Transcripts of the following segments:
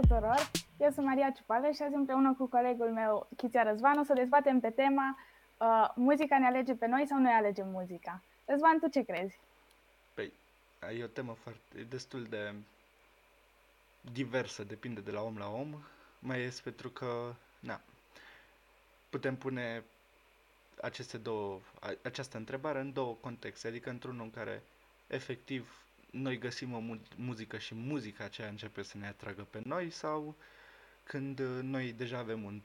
tuturor! Eu sunt Maria Ciupală și azi împreună cu colegul meu, Chiția Răzvan, o să dezbatem pe tema uh, Muzica ne alege pe noi sau noi alegem muzica? Răzvan, tu ce crezi? Păi, e o temă foarte, destul de diversă, depinde de la om la om, mai este pentru că, na, putem pune aceste două, această întrebare în două contexte, adică într-unul în care efectiv noi găsim o mu- muzică și muzica aceea începe să ne atragă pe noi sau când uh, noi deja avem un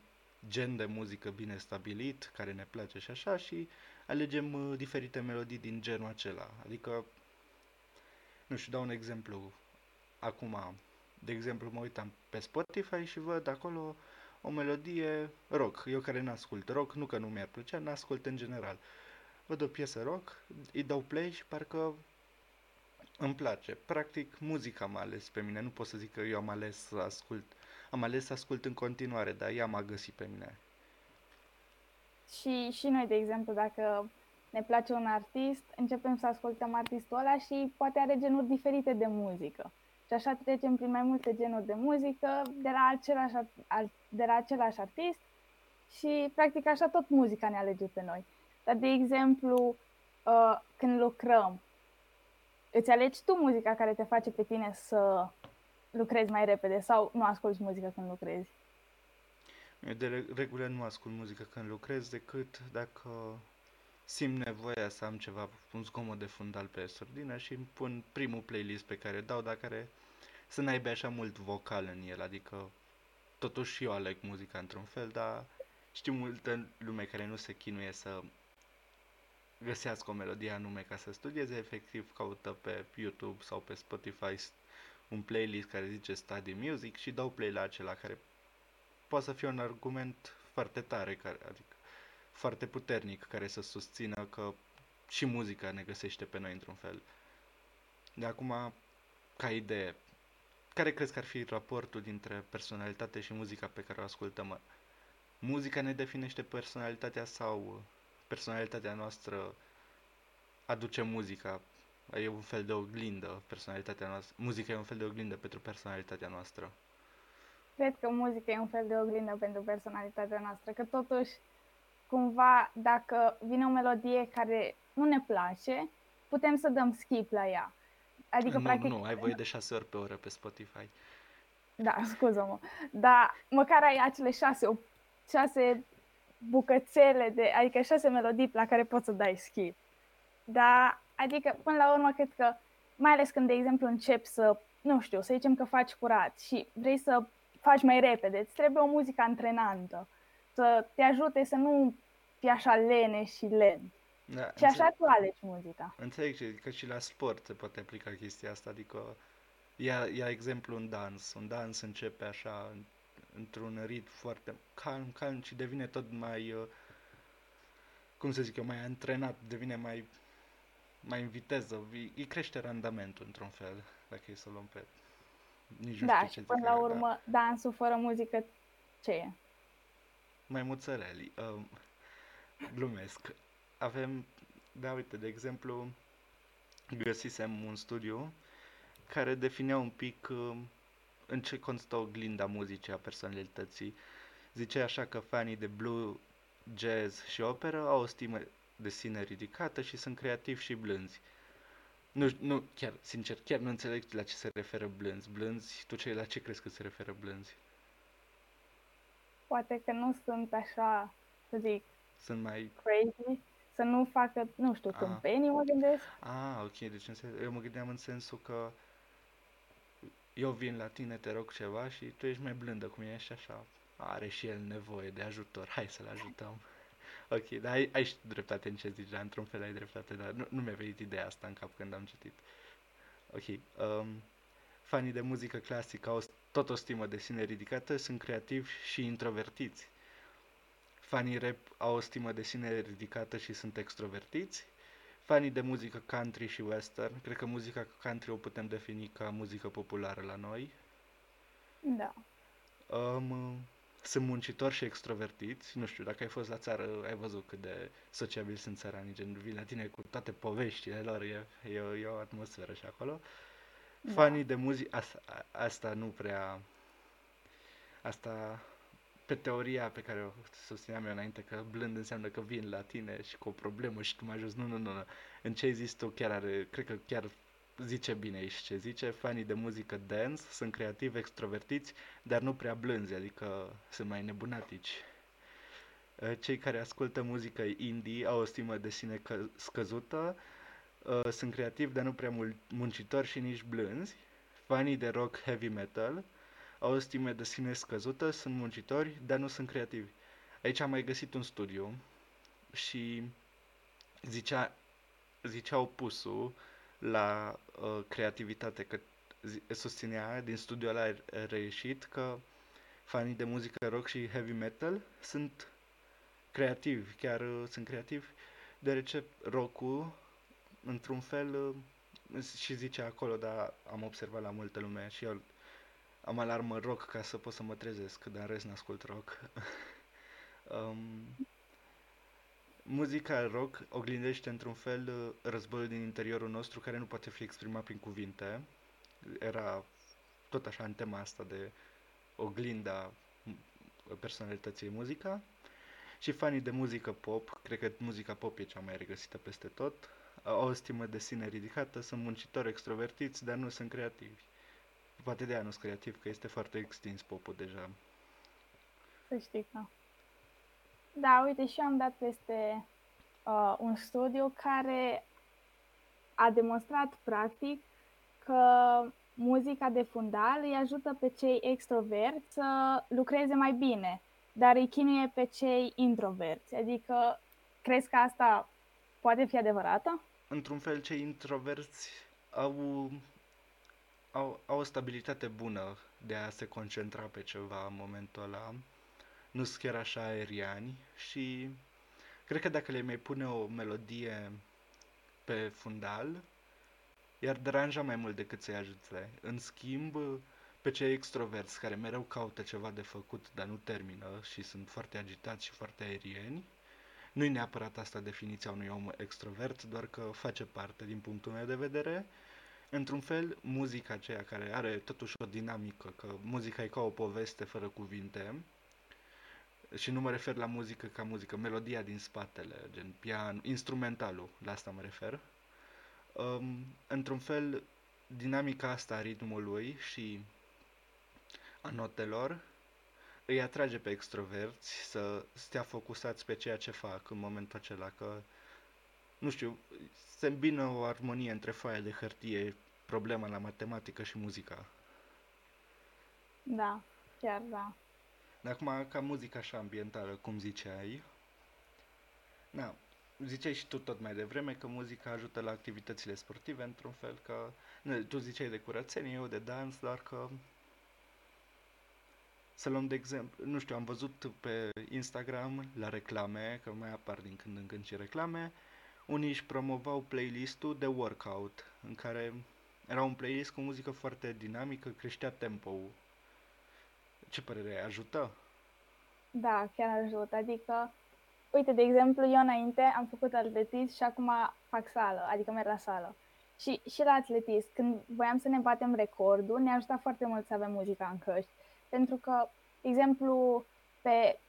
gen de muzică bine stabilit, care ne place și așa și alegem uh, diferite melodii din genul acela. Adică, nu știu, dau un exemplu. Acum, de exemplu, mă uitam pe Spotify și văd acolo o melodie rock. Eu care n-ascult rock, nu că nu mi-ar plăcea, n-ascult în general. Văd o piesă rock, îi dau play și parcă îmi place. Practic, muzica m-a ales pe mine. Nu pot să zic că eu am ales să ascult. Am ales să ascult în continuare, dar ea m-a găsit pe mine. Și, și noi, de exemplu, dacă ne place un artist, începem să ascultăm artistul ăla și poate are genuri diferite de muzică. Și așa trecem prin mai multe genuri de muzică de la același, de la același artist și practic așa tot muzica ne alege pe noi. Dar, de exemplu, uh, când lucrăm, îți alegi tu muzica care te face pe tine să lucrezi mai repede sau nu asculti muzică când lucrezi? Eu de regulă nu ascult muzică când lucrez decât dacă simt nevoia să am ceva, un zgomot de fundal pe sordină și îmi pun primul playlist pe care dau, dar care să n-aibă așa mult vocal în el, adică totuși eu aleg muzica într-un fel, dar știu multă lume care nu se chinuie să găsească o melodie anume ca să studieze, efectiv caută pe YouTube sau pe Spotify un playlist care zice Study Music și dau play la acela care poate să fie un argument foarte tare, care, adică foarte puternic, care să susțină că și muzica ne găsește pe noi într-un fel. De acum, ca idee, care crezi că ar fi raportul dintre personalitate și muzica pe care o ascultăm? Muzica ne definește personalitatea sau personalitatea noastră aduce muzica. E un fel de oglindă personalitatea noastră. Muzica e un fel de oglindă pentru personalitatea noastră. Cred că muzica e un fel de oglindă pentru personalitatea noastră, că totuși, cumva, dacă vine o melodie care nu ne place, putem să dăm skip la ea. Adică, nu, practic... Nu, ai voie de șase ori pe oră pe Spotify. Da, scuză-mă. Dar măcar ai acele șase, șase bucățele, de, adică șase melodii la care poți să dai skip. Da, adică, până la urmă, cred că, mai ales când, de exemplu, începi să, nu știu, să zicem că faci curat și vrei să faci mai repede, îți trebuie o muzică antrenantă, să te ajute să nu fii așa lene și lent. Da, și așa tu alegi muzica. Înțeleg că și la sport se poate aplica chestia asta, adică ia, ia exemplu un dans. Un dans începe așa într-un ritm foarte calm, calm și devine tot mai, uh, cum să zic eu, mai antrenat, devine mai, mai în viteză, îi crește randamentul într-un fel, dacă e să luăm pe... Nici nu da, știu ce și până la urmă, da. dansul fără muzică, ce e? Mai muțăreli. Um, glumesc. Avem, da, uite, de exemplu, găsisem un studiu care definea un pic uh, în ce constă oglinda muzicii a personalității. Zice așa că fanii de blue, jazz și operă au o stimă de sine ridicată și sunt creativi și blânzi. Nu, nu, chiar, sincer, chiar nu înțeleg la ce se referă blânzi. Blânzi, tu ce, la ce crezi că se referă blânzi? Poate că nu sunt așa, să zic, sunt mai... Crazy, să nu facă, nu știu, ah. tâmpenii, mă gândesc. Ah, ok, deci eu mă gândeam în sensul că eu vin la tine, te rog ceva și tu ești mai blândă cu mine și așa, are și el nevoie de ajutor, hai să-l ajutăm. Ok, dar ai, ai și dreptate în ce zici, dar într-un fel ai dreptate, dar nu, nu mi-a venit ideea asta în cap când am citit. Ok, um, fanii de muzică clasică au tot o stimă de sine ridicată, sunt creativi și introvertiți. Fanii rap au o stimă de sine ridicată și sunt extrovertiți fanii de muzică country și western. Cred că muzica country o putem defini ca muzică populară la noi. Da. Um, sunt muncitori și extrovertiți. Nu știu, dacă ai fost la țară, ai văzut cât de sociabili sunt țăranii. Gen, vin la tine cu toate poveștile lor. E, e, o, e o atmosferă și acolo. Da. Fanii de muzică, asta, asta nu prea asta pe teoria pe care o susțineam eu înainte, că blând înseamnă că vin la tine și cu o problemă și tu m-ai ajuns. Nu, nu, nu, nu. În ce ai zis tu chiar are, cred că chiar zice bine aici ce zice, fanii de muzică dance sunt creativi, extrovertiți, dar nu prea blânzi, adică sunt mai nebunatici. Uh, cei care ascultă muzică indie au o stimă de sine scăzută, uh, sunt creativi, dar nu prea muncitori și nici blânzi. Fanii de rock heavy metal au o stimă de sine scăzută, sunt muncitori, dar nu sunt creativi. Aici am mai găsit un studiu și zicea, zicea opusul la uh, creativitate, că susținea din studiul ăla a reieșit că fanii de muzică rock și heavy metal sunt creativi, chiar uh, sunt creativi, deoarece rock-ul, într-un fel, uh, și zice acolo, dar am observat la multă lume și eu am alarmă rock ca să pot să mă trezesc, dar în rest n-ascult rock. um, muzica rock oglindește într-un fel uh, războiul din interiorul nostru care nu poate fi exprimat prin cuvinte. Era tot așa în tema asta de oglinda personalității muzica. Și fanii de muzică pop, cred că muzica pop e cea mai regăsită peste tot, au o stimă de sine ridicată, sunt muncitori extrovertiți, dar nu sunt creativi. Poate de aia nu sunt creativ, că este foarte extins popul deja. Să știi că... Da, uite, și eu am dat peste uh, un studiu care a demonstrat practic că muzica de fundal îi ajută pe cei extroverți să lucreze mai bine, dar îi chinuie pe cei introverți. Adică, crezi că asta poate fi adevărată? Într-un fel, cei introverți au, au, au o stabilitate bună de a se concentra pe ceva în momentul ăla. Nu sunt chiar așa aeriani și cred că dacă le mai pune o melodie pe fundal, iar deranja mai mult decât să-i ajute. În schimb, pe cei extroverți care mereu caută ceva de făcut, dar nu termină și sunt foarte agitați și foarte aerieni, nu-i neapărat asta definiția unui om extrovert, doar că face parte din punctul meu de vedere. Într-un fel, muzica aceea care are totuși o dinamică, că muzica e ca o poveste fără cuvinte, și nu mă refer la muzică ca muzică, melodia din spatele, gen pian, instrumentalul, la asta mă refer. Um, într-un fel, dinamica asta a ritmului și a notelor îi atrage pe extroverți să stea focusați pe ceea ce fac în momentul acela, că, nu știu, se îmbină o armonie între foaia de hârtie, problema la matematică și muzica. Da, chiar da. Acum, ca muzica așa ambientală, cum ziceai, na, ziceai și tu tot mai devreme că muzica ajută la activitățile sportive, într-un fel că, nu, tu ziceai de curățenie, eu de dans, doar că să luăm de exemplu, nu știu, am văzut pe Instagram la reclame, că mai apar din când în când și reclame, unii își promovau playlistul de workout, în care era un playlist cu muzică foarte dinamică, creștea tempo-ul. Ce părere ai? Ajută? Da, chiar ajută. Adică, uite, de exemplu, eu înainte am făcut atletism și acum fac sală, adică merg la sală. Și, și la atletism, când voiam să ne batem recordul, ne ajuta foarte mult să avem muzica în căști pentru că, de exemplu, pe,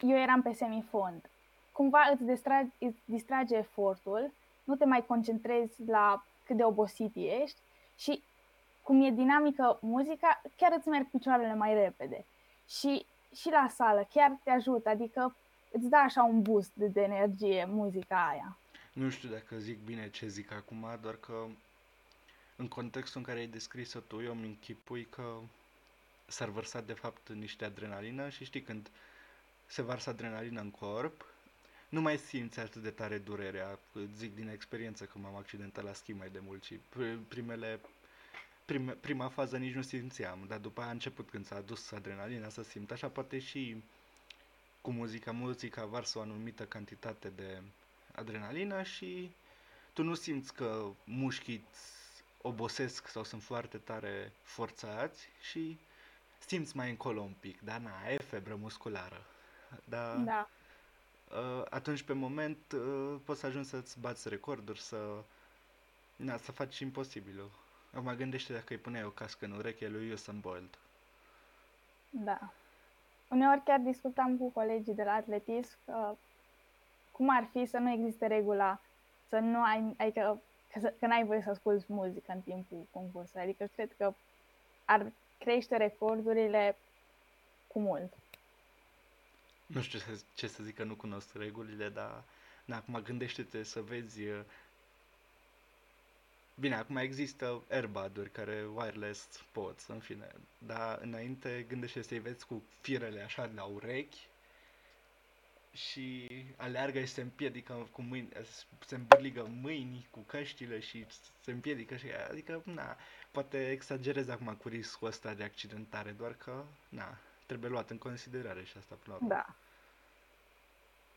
eu eram pe semifond. Cumva îți distrage, îți distrage efortul, nu te mai concentrezi la cât de obosit ești și cum e dinamică muzica, chiar îți merg picioarele mai repede. Și, și la sală chiar te ajută, adică îți dă așa un boost de, de energie muzica aia. Nu știu dacă zic bine ce zic acum, doar că în contextul în care ai descris-o tu, eu îmi închipui că s-ar vărsa de fapt niște adrenalină și știi când se varsă adrenalină în corp, nu mai simți atât de tare durerea. Zic din experiență că m-am accidentat la schi mai de mult și primele prime, prima fază nici nu simțeam, dar după aia a început când s-a adus adrenalina să simt așa, poate și cu muzica, muzica varsă o anumită cantitate de adrenalină și tu nu simți că mușchii obosesc sau sunt foarte tare forțați și simți mai încolo un pic, dar na, e febră musculară. Dar da. Uh, atunci pe moment uh, poți să ajungi să-ți bați recorduri, să, na, să faci imposibilul. Acum gândește dacă îi puneai o cască în ureche lui Usain Bolt. Da. Uneori chiar discutam cu colegii de la atletism că cum ar fi să nu existe regula să nu ai, adică că, că n-ai voie să asculti muzică în timpul concursului. Adică cred că ar crește recordurile cu mult. Nu știu ce să zic că nu cunosc regulile, dar na, acum gândește-te să vezi Bine, acum există airbud care wireless poți, în fine, dar înainte gândește să-i vezi cu firele așa la urechi și aleargă și se împiedică cu mâini, se îmbârligă mâini cu căștile și se împiedică și adică, na, poate exagerez acum cu riscul ăsta de accidentare, doar că, na, trebuie luat în considerare și asta până la Da.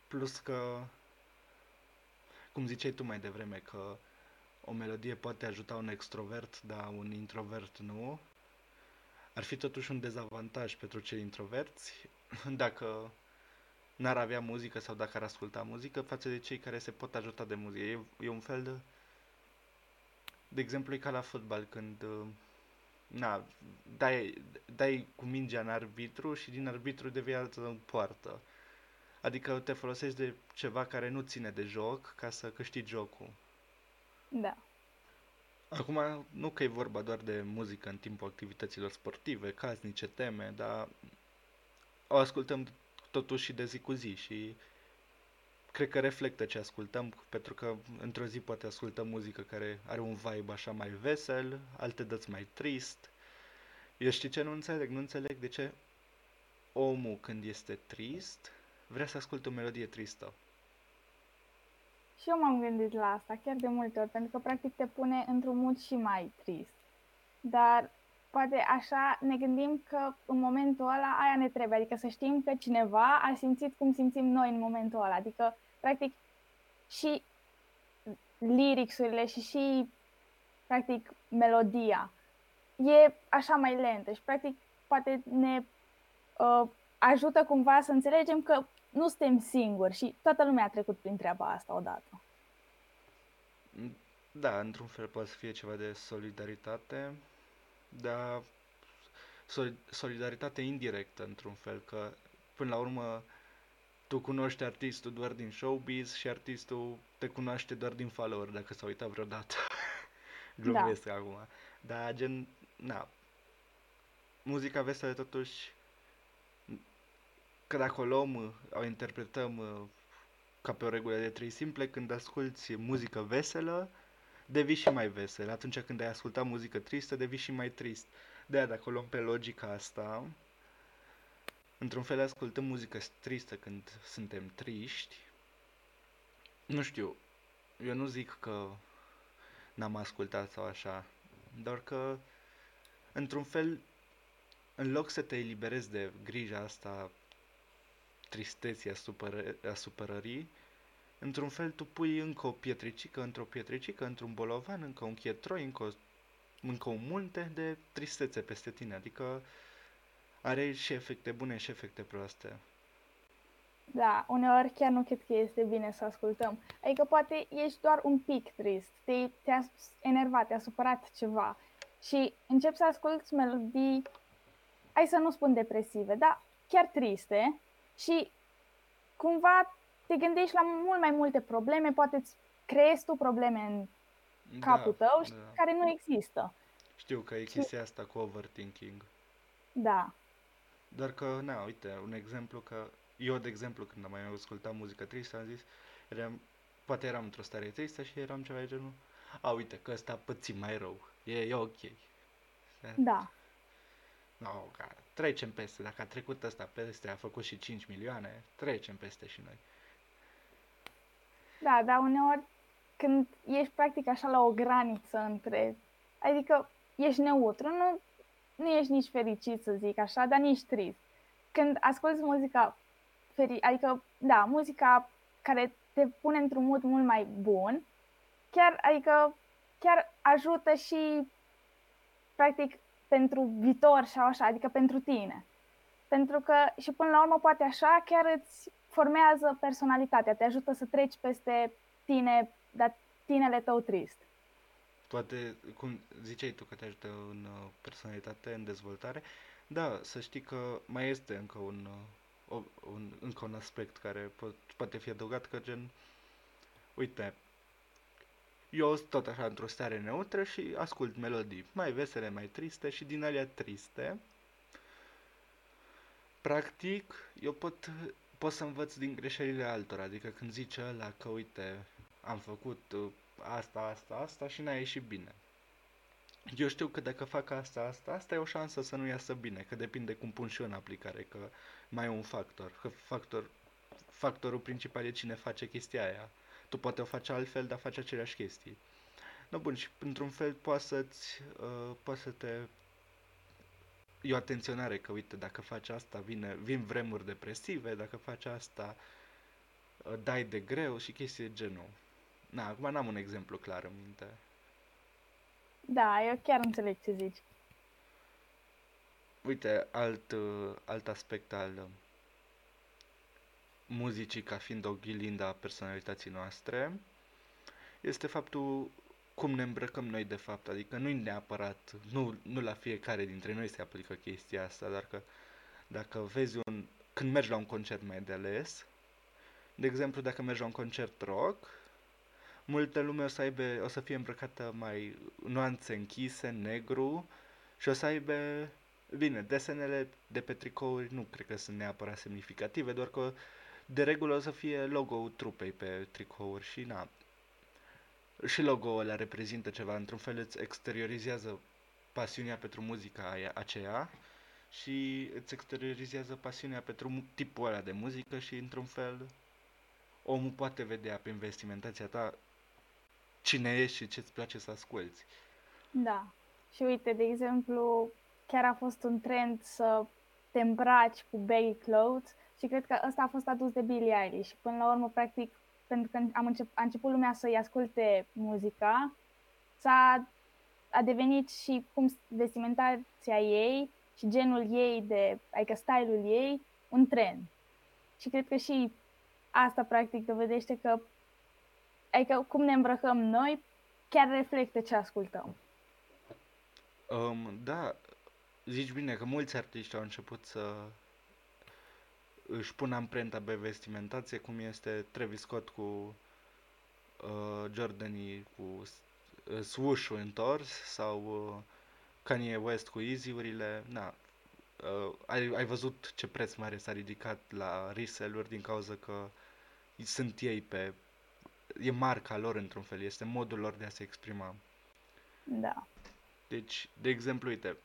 Plus că, cum ziceai tu mai devreme, că o melodie poate ajuta un extrovert, dar un introvert nu. Ar fi totuși un dezavantaj pentru cei introverți dacă n-ar avea muzică sau dacă ar asculta muzică față de cei care se pot ajuta de muzică. E, e un fel de... De exemplu, e ca la fotbal când na, dai, dai cu mingea în arbitru și din arbitru devii altă poartă. Adică te folosești de ceva care nu ține de joc ca să câștigi jocul. Da. Acum, nu că e vorba doar de muzică în timpul activităților sportive, casnice, teme, dar o ascultăm totuși și de zi cu zi și cred că reflectă ce ascultăm, pentru că într-o zi poate ascultăm muzică care are un vibe așa mai vesel, alte dăți mai trist. Eu știi ce nu înțeleg? Nu înțeleg de ce omul când este trist vrea să asculte o melodie tristă. Și eu m-am gândit la asta chiar de multe ori, pentru că practic te pune într-un mood și mai trist. Dar poate așa ne gândim că în momentul ăla aia ne trebuie, adică să știm că cineva a simțit cum simțim noi în momentul ăla. Adică, practic, și liricsurile și și, practic, melodia e așa mai lentă și, practic, poate ne uh, ajută cumva să înțelegem că nu suntem singuri și toată lumea a trecut prin treaba asta odată. Da, într-un fel poate să fie ceva de solidaritate, dar solidaritate indirectă, într-un fel, că până la urmă tu cunoști artistul doar din showbiz și artistul te cunoaște doar din follower, dacă s-a uitat vreodată. Glumesc da. acum. Dar gen, na, muzica veselă totuși că dacă o luăm, o interpretăm uh, ca pe o regulă de trei simple, când asculti muzică veselă, devii și mai vesel. Atunci când ai ascultat muzică tristă, devii și mai trist. De aia, dacă o luăm pe logica asta, într-un fel ascultăm muzică tristă când suntem triști. Nu știu, eu nu zic că n-am ascultat sau așa, doar că, într-un fel, în loc să te eliberezi de grija asta tristeții, a, supără, a supărării, într-un fel tu pui încă o pietricică într-o pietricică, într-un bolovan, încă un chietroi, încă, o, încă un munte de tristețe peste tine. Adică are și efecte bune și efecte proaste. Da, uneori chiar nu cred că este bine să ascultăm. Adică poate ești doar un pic trist, te, te-a enervat, te-a supărat ceva și începi să asculti melodii, hai să nu spun depresive, dar chiar triste și cumva te gândești la mult mai multe probleme, poate îți creezi tu probleme în da, capul tău da. care nu există. Știu că e chestia asta cu overthinking. Da. Doar că, na, uite, un exemplu că eu, de exemplu, când am mai ascultat muzică tristă, am zis, eram, poate eram într-o stare tristă și eram ceva de genul, a, uite, că ăsta păți mai rău, e, e ok. Da. No, ca, trecem peste, dacă a trecut ăsta peste, a făcut și 5 milioane, trecem peste și noi. Da, dar uneori când ești practic așa la o graniță între, adică ești neutru, nu, nu ești nici fericit să zic așa, dar nici trist. Când asculti muzica, feri, adică, da, muzica care te pune într-un mod mult mai bun, chiar, adică, chiar ajută și, practic, pentru viitor sau așa, adică pentru tine. Pentru că și până la urmă poate așa chiar îți formează personalitatea, te ajută să treci peste tine, dar tinele tău trist. Poate, cum ziceai tu că te ajută în uh, personalitate, în dezvoltare, Da, să știi că mai este încă un, uh, o, un, încă un aspect care po- poate fi adăugat, că gen, uite, eu sunt tot așa într-o stare neutră și ascult melodii mai vesele, mai triste și din alea triste, practic, eu pot, pot să învăț din greșelile altora, adică când zice ăla că, uite, am făcut uh, asta, asta, asta și n-a ieșit bine. Eu știu că dacă fac asta, asta, asta e o șansă să nu iasă bine, că depinde cum pun și eu în aplicare, că mai e un factor, că factor, factorul principal e cine face chestia aia. Tu poate o faci altfel, dar faci aceleași chestii. No, bun, și într-un fel poate să-ți, uh, poate să te... E o atenționare că, uite, dacă faci asta, vine, vin vremuri depresive, dacă faci asta, uh, dai de greu și chestii de genul. Na, acum n-am un exemplu clar în minte. Da, eu chiar înțeleg ce zici. Uite, alt, uh, alt aspect al uh, muzicii ca fiind o ghilindă a personalității noastre este faptul cum ne îmbrăcăm noi de fapt, adică nu-i neapărat, nu, nu la fiecare dintre noi se aplică chestia asta, dar că dacă vezi un, când mergi la un concert mai de ales, de exemplu dacă mergi la un concert rock, multă lume o să aibă, o să fie îmbrăcată mai nuanțe închise, negru și o să aibă, bine, desenele de pe tricouri nu cred că sunt neapărat semnificative, doar că de regulă o să fie logo-ul trupei pe tricouri și na, și logo-ul ăla reprezintă ceva, într-un fel îți exteriorizează pasiunea pentru muzica aia, aceea și îți exteriorizează pasiunea pentru tipul ăla de muzică și într-un fel omul poate vedea prin vestimentația ta cine ești și ce-ți place să asculti. Da. Și uite, de exemplu, chiar a fost un trend să te îmbraci cu baggy clothes și cred că ăsta a fost adus de Billie Eilish. Și până la urmă, practic, pentru că am încep, a început lumea să-i asculte muzica, s-a a devenit și cum vestimentația ei și genul ei, de, adică stylul ei, un trend. Și cred că și asta practic dovedește că adică cum ne îmbrăcăm noi chiar reflectă ce ascultăm. Um, da, zici bine că mulți artiști au început să își pună amprenta pe vestimentație, cum este Travis Scott cu uh, Jordanii cu uh, swoosh-ul întors sau uh, Kanye West cu Easy-urile. Na, uh, ai, ai văzut ce preț mare s-a ridicat la resell-uri din cauza că sunt ei pe... E marca lor într-un fel, este modul lor de a se exprima. Da. Deci, de exemplu, uite,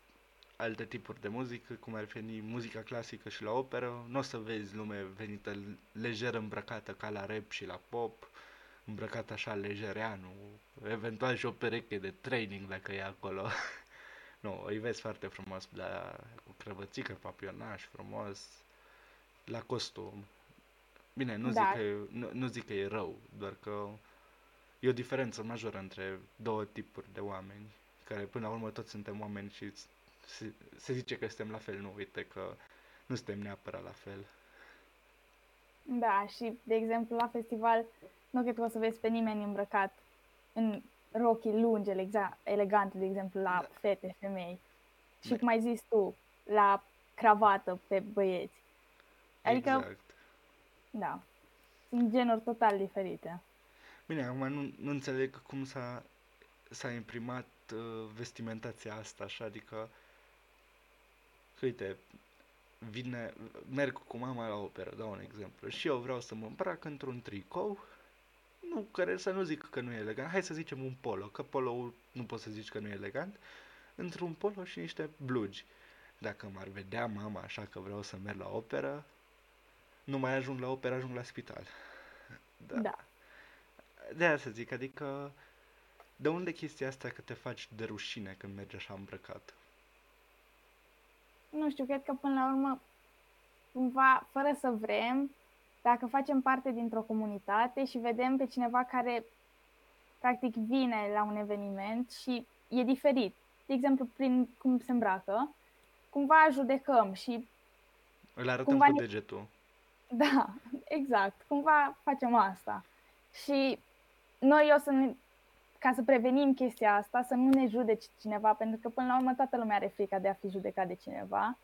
alte tipuri de muzică, cum ar fi muzica clasică și la operă, nu o să vezi lume venită lejer îmbrăcată ca la rap și la pop, îmbrăcată așa lejereanu, eventual și o pereche de training dacă e acolo. nu, îi vezi foarte frumos la, cu crăvățică, papionaș frumos, la costum. Bine, nu, da. zic că, nu, nu zic că e rău, doar că e o diferență majoră între două tipuri de oameni, care până la urmă toți suntem oameni și se, se zice că suntem la fel, nu uite că nu suntem neapărat la fel. Da, și de exemplu la festival nu cred că o să vezi pe nimeni îmbrăcat în rochii lungi, elegante, de exemplu, la da. fete, femei. Și da. cum ai zis tu, la cravată pe băieți. Adică, exact. Da, sunt genuri total diferite. Bine, acum nu, nu înțeleg cum s-a, s-a imprimat uh, vestimentația asta, așa, adică uite, vine, merg cu mama la operă, dau un exemplu, și eu vreau să mă îmbrac într-un tricou, nu, care să nu zic că nu e elegant, hai să zicem un polo, că polo nu poți să zici că nu e elegant, într-un polo și niște blugi. Dacă m-ar vedea mama așa că vreau să merg la operă, nu mai ajung la operă, ajung la spital. Da. da. De aia să zic, adică de unde chestia asta că te faci de rușine când mergi așa îmbrăcat? nu știu, cred că până la urmă, cumva, fără să vrem, dacă facem parte dintr-o comunitate și vedem pe cineva care practic vine la un eveniment și e diferit, de exemplu, prin cum se îmbracă, cumva judecăm și... Îl arătăm cu degetul. Da, exact. Cumva facem asta. Și noi o să ne, ca să prevenim chestia asta, să nu ne judeci cineva, pentru că până la urmă toată lumea are frica de a fi judecat de cineva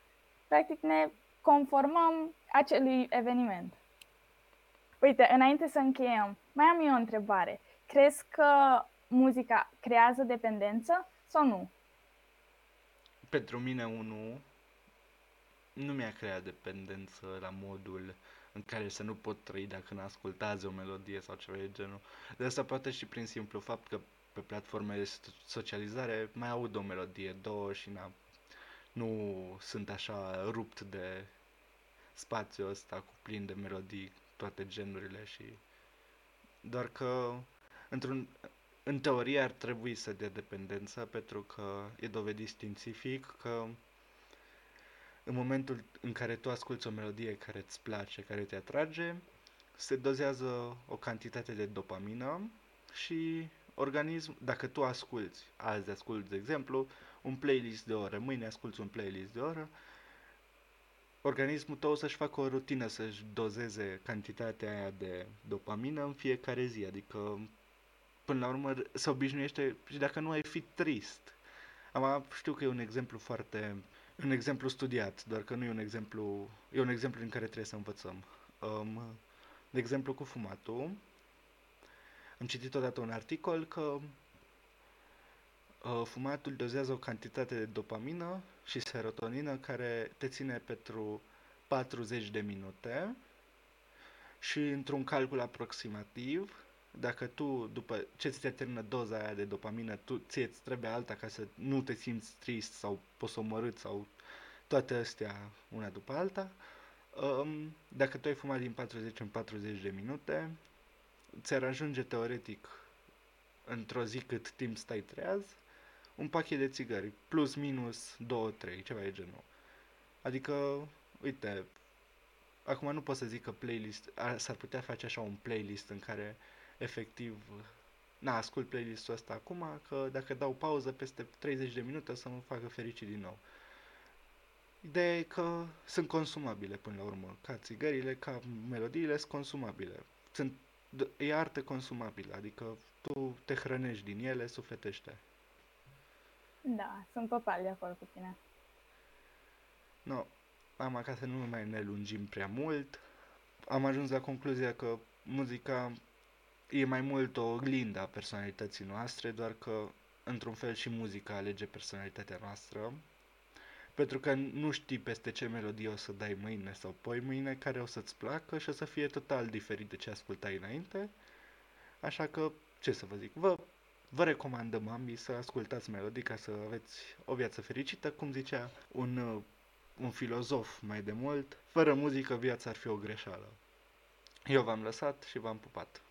practic ne conformăm acelui eveniment. Uite, înainte să încheiem, mai am eu o întrebare. Crezi că muzica creează dependență sau nu? Pentru mine, unul, nu mi-a creat dependență la modul în care să nu pot trăi dacă nu ascultați o melodie sau ceva de genul. De asta poate și prin simplu fapt că pe platformele de socializare mai aud o melodie, două și na, nu sunt așa rupt de spațiul ăsta cu plin de melodii, toate genurile și doar că într-un, în teorie ar trebui să dea dependență pentru că e dovedit științific că în momentul în care tu asculti o melodie care îți place, care te atrage, se dozează o cantitate de dopamină și organism, dacă tu asculti, azi asculti, de exemplu, un playlist de oră, mâine asculti un playlist de oră, organismul tău să-și facă o rutină să-și dozeze cantitatea aia de dopamină în fiecare zi, adică până la urmă se obișnuiește și dacă nu ai fi trist. Am, știu că e un exemplu foarte, un exemplu studiat, doar că nu e un exemplu, e un exemplu în care trebuie să învățăm. Um, de exemplu cu fumatul, am citit odată un articol că uh, fumatul dozează o cantitate de dopamină și serotonină care te ține pentru 40 de minute și într-un calcul aproximativ, dacă tu, după ce ți se termină doza aia de dopamină, tu ție îți trebuie alta ca să nu te simți trist sau posomorât sau toate astea una după alta, um, dacă tu ai fumat din 40 în 40 de minute, ți-ar ajunge teoretic într-o zi cât timp stai treaz, un pachet de țigări, plus minus 2-3, ceva de genul. Adică, uite, acum nu pot să zic că playlist, s-ar putea face așa un playlist în care efectiv, na, ascult playlistul ăsta acum, că dacă dau pauză peste 30 de minute o să mă facă fericit din nou. Ideea e că sunt consumabile până la urmă, ca țigările, ca melodiile sunt consumabile. Sunt e artă consumabilă, adică tu te hrănești din ele sufletește. Da, sunt total de acord cu tine. No, am ca să nu mai ne lungim prea mult, am ajuns la concluzia că muzica e mai mult o oglindă a personalității noastre, doar că într-un fel și muzica alege personalitatea noastră pentru că nu știi peste ce melodie o să dai mâine sau poi mâine care o să-ți placă și o să fie total diferit de ce ascultai înainte. Așa că, ce să vă zic, vă, vă recomandăm ambii să ascultați melodii ca să aveți o viață fericită, cum zicea un, uh, un filozof mai de mult, fără muzică viața ar fi o greșeală. Eu v-am lăsat și v-am pupat.